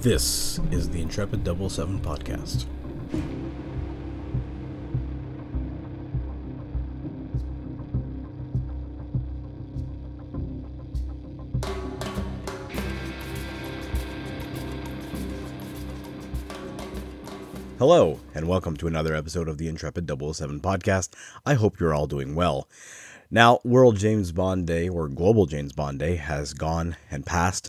This is the Intrepid Double Seven podcast. Hello, and welcome to another episode of the Intrepid 007 podcast. I hope you're all doing well. Now, World James Bond Day, or Global James Bond Day, has gone and passed.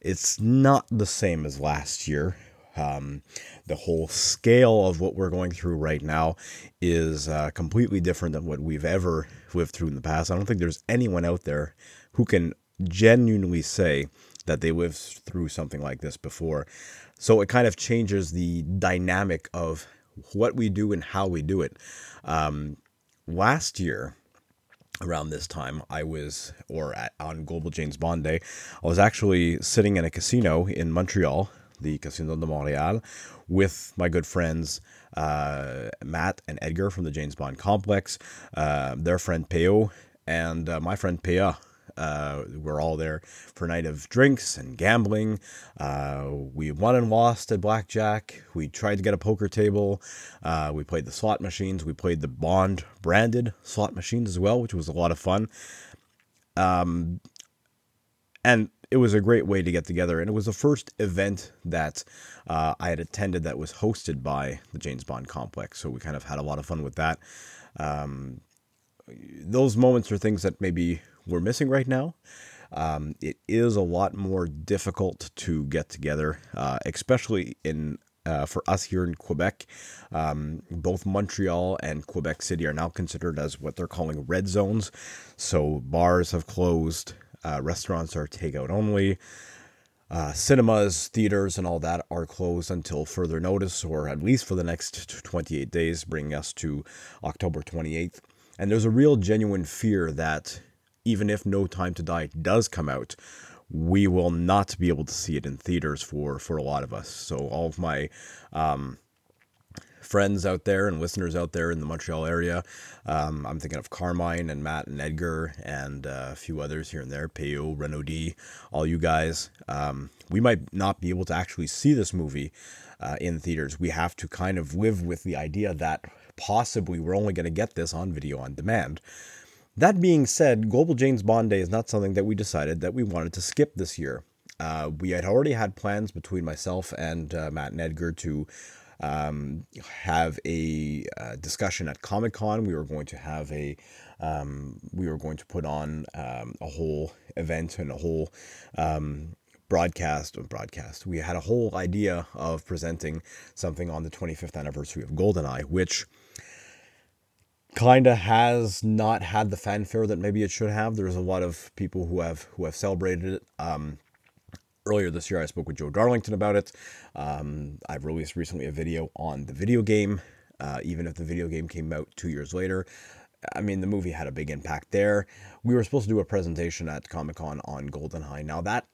It's not the same as last year. Um, the whole scale of what we're going through right now is uh, completely different than what we've ever lived through in the past. I don't think there's anyone out there who can genuinely say that they lived through something like this before. So it kind of changes the dynamic of what we do and how we do it. Um, last year, around this time, I was, or at, on Global James Bond Day, I was actually sitting in a casino in Montreal, the Casino de Montréal, with my good friends uh, Matt and Edgar from the James Bond Complex, uh, their friend Peo, and uh, my friend Pea uh, we're all there for a night of drinks and gambling. Uh, we won and lost at blackjack. We tried to get a poker table. Uh, we played the slot machines. We played the Bond branded slot machines as well, which was a lot of fun. Um, and it was a great way to get together. And it was the first event that uh, I had attended that was hosted by the James Bond Complex. So we kind of had a lot of fun with that. Um, those moments are things that maybe we're missing right now. Um, it is a lot more difficult to get together, uh, especially in uh, for us here in Quebec. Um, both Montreal and Quebec City are now considered as what they're calling red zones. So bars have closed, uh, restaurants are takeout only. Uh, cinemas, theaters, and all that are closed until further notice, or at least for the next 28 days, bringing us to October 28th. And there's a real genuine fear that even if No Time to Die does come out, we will not be able to see it in theaters for for a lot of us. So all of my um, friends out there and listeners out there in the Montreal area, um, I'm thinking of Carmine and Matt and Edgar and uh, a few others here and there, Peo, Renaud, all you guys. Um, we might not be able to actually see this movie uh, in theaters. We have to kind of live with the idea that possibly we're only going to get this on video on demand. That being said, Global James Bond Day is not something that we decided that we wanted to skip this year. Uh, we had already had plans between myself and uh, Matt and Edgar to um, have a uh, discussion at Comic Con. We were going to have a um, we were going to put on um, a whole event and a whole um, broadcast broadcast. We had a whole idea of presenting something on the 25th anniversary of GoldenEye, which kind of has not had the fanfare that maybe it should have. There's a lot of people who have who have celebrated it. Um, earlier this year, I spoke with Joe Darlington about it. Um, I've released recently a video on the video game. Uh, even if the video game came out two years later, I mean, the movie had a big impact there. We were supposed to do a presentation at Comic Con on GoldenEye. Now, that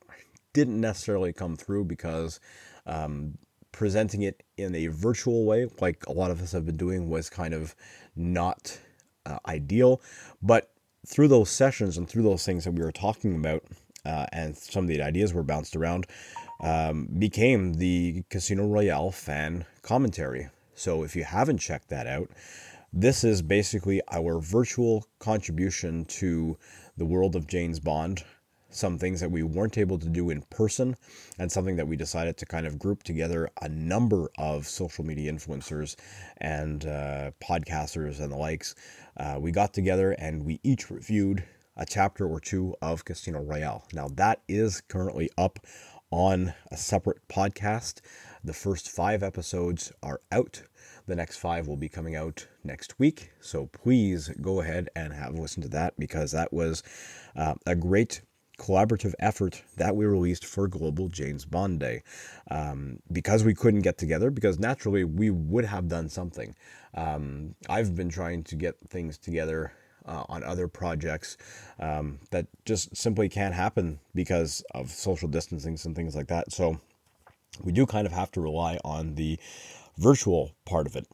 didn't necessarily come through because um, presenting it in a virtual way, like a lot of us have been doing, was kind of not uh, ideal. But through those sessions and through those things that we were talking about, uh, and some of the ideas were bounced around, um, became the Casino Royale fan commentary. So if you haven't checked that out, this is basically our virtual contribution to the world of James Bond some things that we weren't able to do in person, and something that we decided to kind of group together a number of social media influencers and uh, podcasters and the likes. Uh, we got together and we each reviewed a chapter or two of Casino Royale. Now, that is currently up on a separate podcast. The first five episodes are out. The next five will be coming out next week. So please go ahead and have a listen to that because that was uh, a great collaborative effort that we released for Global James Bond Day. Um, because we couldn't get together, because naturally we would have done something. Um, I've been trying to get things together uh, on other projects um, that just simply can't happen because of social distancing and things like that. So we do kind of have to rely on the virtual part of it.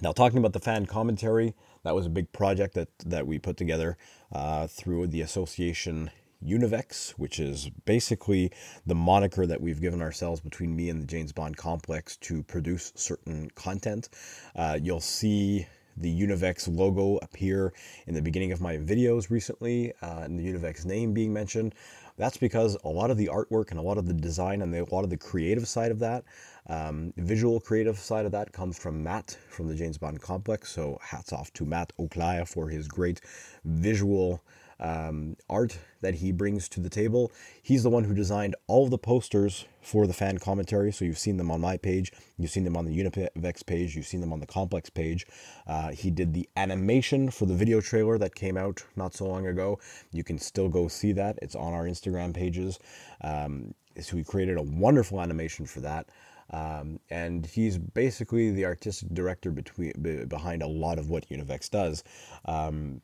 Now, talking about the fan commentary, that was a big project that, that we put together uh, through the association Univex, which is basically the moniker that we've given ourselves between me and the James Bond complex to produce certain content. Uh, you'll see the Univex logo appear in the beginning of my videos recently, uh, and the Univex name being mentioned. That's because a lot of the artwork and a lot of the design and the, a lot of the creative side of that, um, visual creative side of that, comes from Matt from the James Bond Complex. So hats off to Matt Auclair for his great visual um, art that he brings to the table. He's the one who designed all of the posters for the fan commentary. So you've seen them on my page, you've seen them on the Univex page, you've seen them on the Complex page. Uh, he did the animation for the video trailer that came out not so long ago. You can still go see that. It's on our Instagram pages. Um, so he created a wonderful animation for that. Um, and he's basically the artistic director between behind a lot of what Univex does. Um,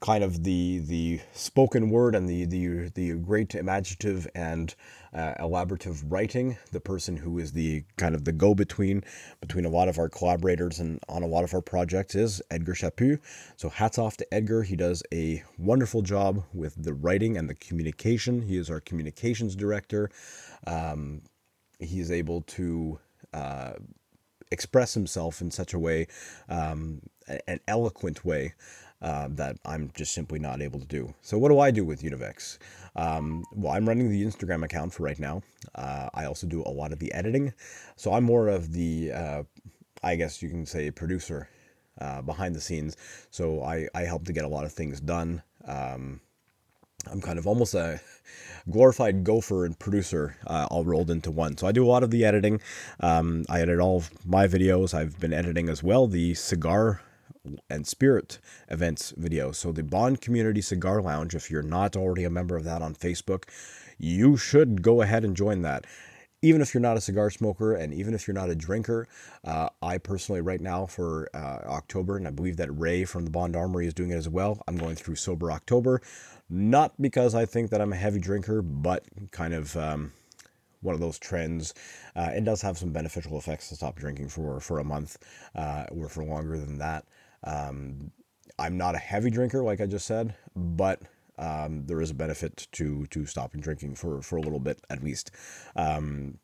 kind of the the spoken word and the the the great imaginative and uh, elaborative writing the person who is the kind of the go between between a lot of our collaborators and on a lot of our projects is Edgar Chaput. So hats off to Edgar. He does a wonderful job with the writing and the communication. He is our communications director. Um, he is able to uh, express himself in such a way um, an eloquent way uh, that I'm just simply not able to do. So, what do I do with Univex? Um, well, I'm running the Instagram account for right now. Uh, I also do a lot of the editing. So, I'm more of the, uh, I guess you can say, producer uh, behind the scenes. So, I, I help to get a lot of things done. Um, I'm kind of almost a glorified gopher and producer uh, all rolled into one. So I do a lot of the editing. Um, I edit all of my videos. I've been editing as well the cigar and Spirit events video. So the Bond Community Cigar Lounge, if you're not already a member of that on Facebook, you should go ahead and join that. Even if you're not a cigar smoker and even if you're not a drinker, uh, I personally, right now for uh, October, and I believe that Ray from the Bond Armory is doing it as well, I'm going through Sober October. Not because I think that I'm a heavy drinker, but kind of. Um, one of those trends. Uh, it does have some beneficial effects to stop drinking for for a month uh, or for longer than that. Um, I'm not a heavy drinker, like I just said, but um, there is a benefit to to stopping drinking for for a little bit at least. Um,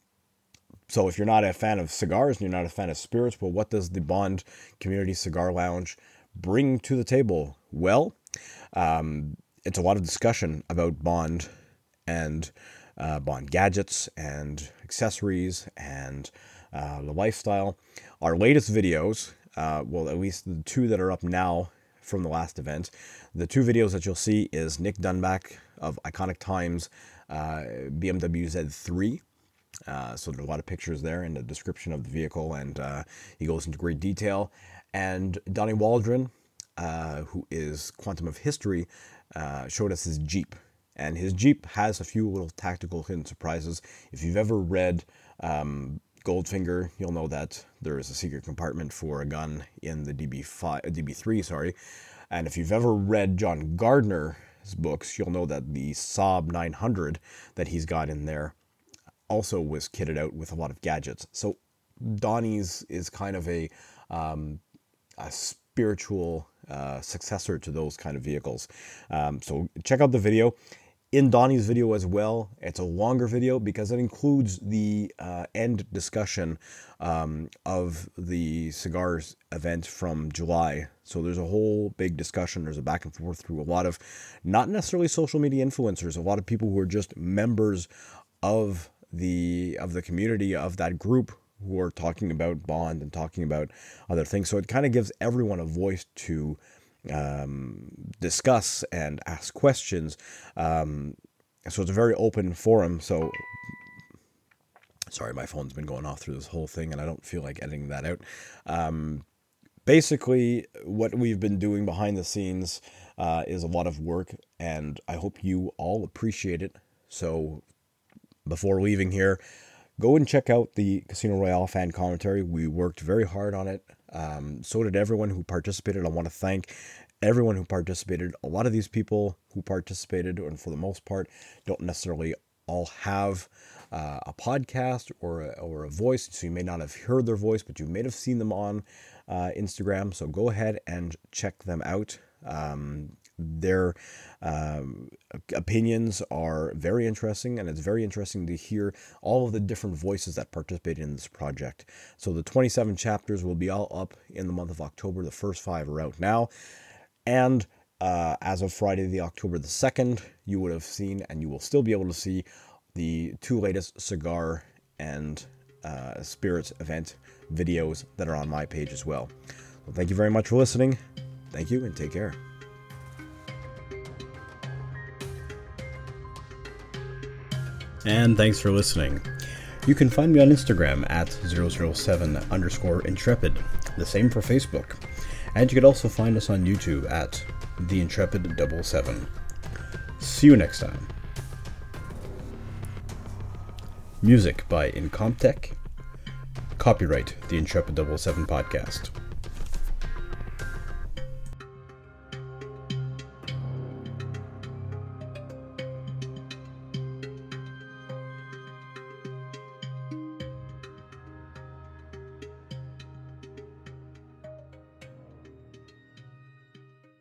so if you're not a fan of cigars and you're not a fan of spirits, well, what does the Bond Community Cigar Lounge bring to the table? Well, um, it's a lot of discussion about Bond and uh, Bond gadgets and accessories and uh, the lifestyle. Our latest videos uh, well, at least the two that are up now from the last event. The two videos that you'll see is Nick Dunback of Iconic Times uh, BMW Z3. Uh, so there's a lot of pictures there in the description of the vehicle, and uh, he goes into great detail. And Donnie Waldron, uh, who is Quantum of History, uh, showed us his Jeep. And his Jeep has a few little tactical hidden surprises. If you've ever read um, Goldfinger, you'll know that there is a secret compartment for a gun in the DB5, DB3, sorry. And if you've ever read John Gardner's books, you'll know that the Saab 900 that he's got in there also was kitted out with a lot of gadgets. So Donnie's is kind of a, um, a spiritual uh, successor to those kind of vehicles. Um, so check out the video in Donnie's video as well. It's a longer video because it includes the uh, end discussion um, of the cigars event from July. So there's a whole big discussion. There's a back and forth through a lot of not necessarily social media influencers, a lot of people who are just members of the of the community of that group who are talking about Bond and talking about other things. So it kind of gives everyone a voice to um, discuss and ask questions. Um, so it's a very open forum. So sorry, my phone's been going off through this whole thing, and I don't feel like editing that out. Um, basically, what we've been doing behind the scenes uh, is a lot of work, and I hope you all appreciate it. So before leaving here, go and check out the Casino Royale fan commentary. We worked very hard on it. Um, so did everyone who participated. I want to thank everyone who participated. A lot of these people who participated, and for the most part, don't necessarily all have uh, a podcast or a, or a voice. So you may not have heard their voice, but you may have seen them on uh, Instagram. So go ahead and check them out. Um, their um, opinions are very interesting, and it's very interesting to hear all of the different voices that participated in this project. So the 27 chapters will be all up in the month of October. The first five are out now, and uh, as of Friday, the October the 2nd, you would have seen, and you will still be able to see the two latest cigar and uh, spirits event videos that are on my page as well. well. Thank you very much for listening. Thank you and take care. And thanks for listening. You can find me on Instagram at 007 underscore intrepid, the same for Facebook. And you can also find us on YouTube at The Intrepid 77. See you next time. Music by Incompetech. Copyright The Intrepid 77 Podcast.